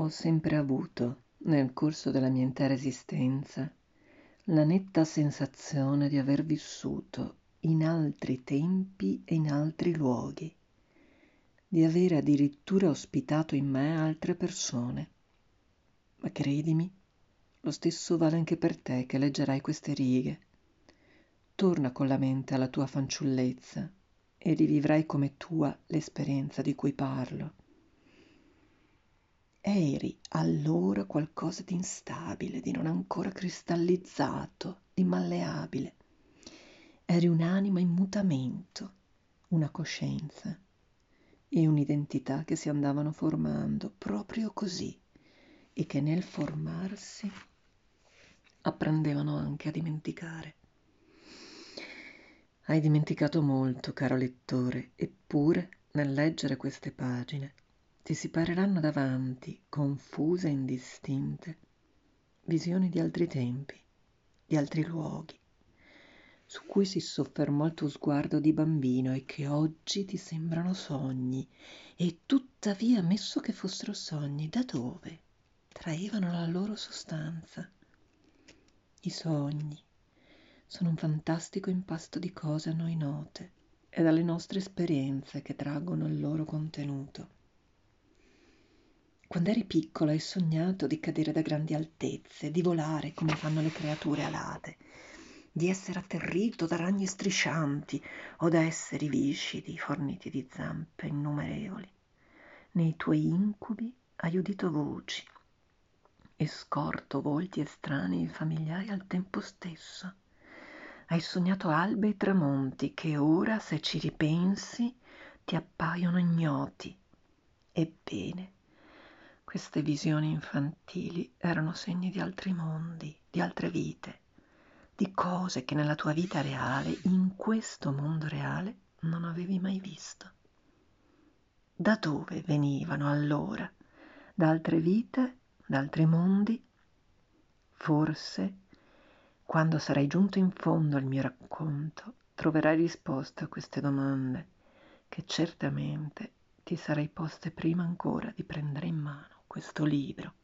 Ho sempre avuto, nel corso della mia intera esistenza, la netta sensazione di aver vissuto in altri tempi e in altri luoghi, di avere addirittura ospitato in me altre persone. Ma credimi, lo stesso vale anche per te che leggerai queste righe. Torna con la mente alla tua fanciullezza e rivivrai come tua l'esperienza di cui parlo. Eri allora qualcosa di instabile, di non ancora cristallizzato, di malleabile. Eri un'anima in mutamento, una coscienza e un'identità che si andavano formando proprio così e che nel formarsi apprendevano anche a dimenticare. Hai dimenticato molto, caro lettore, eppure nel leggere queste pagine ti si pareranno davanti, confuse e indistinte, visioni di altri tempi, di altri luoghi, su cui si soffermò il tuo sguardo di bambino e che oggi ti sembrano sogni, e tuttavia, ammesso che fossero sogni, da dove traevano la loro sostanza? I sogni sono un fantastico impasto di cose a noi note e dalle nostre esperienze che traggono il loro contenuto. Quando eri piccolo hai sognato di cadere da grandi altezze, di volare come fanno le creature alate, di essere atterrito da ragni striscianti o da esseri viscidi forniti di zampe innumerevoli. Nei tuoi incubi hai udito voci e scorto volti estranei e familiari al tempo stesso. Hai sognato albe e tramonti che ora, se ci ripensi, ti appaiono ignoti. Ebbene, queste visioni infantili erano segni di altri mondi, di altre vite, di cose che nella tua vita reale, in questo mondo reale, non avevi mai visto. Da dove venivano allora? Da altre vite, da altri mondi? Forse, quando sarai giunto in fondo al mio racconto, troverai risposta a queste domande che certamente ti sarei poste prima ancora di prendere in mano questo libro.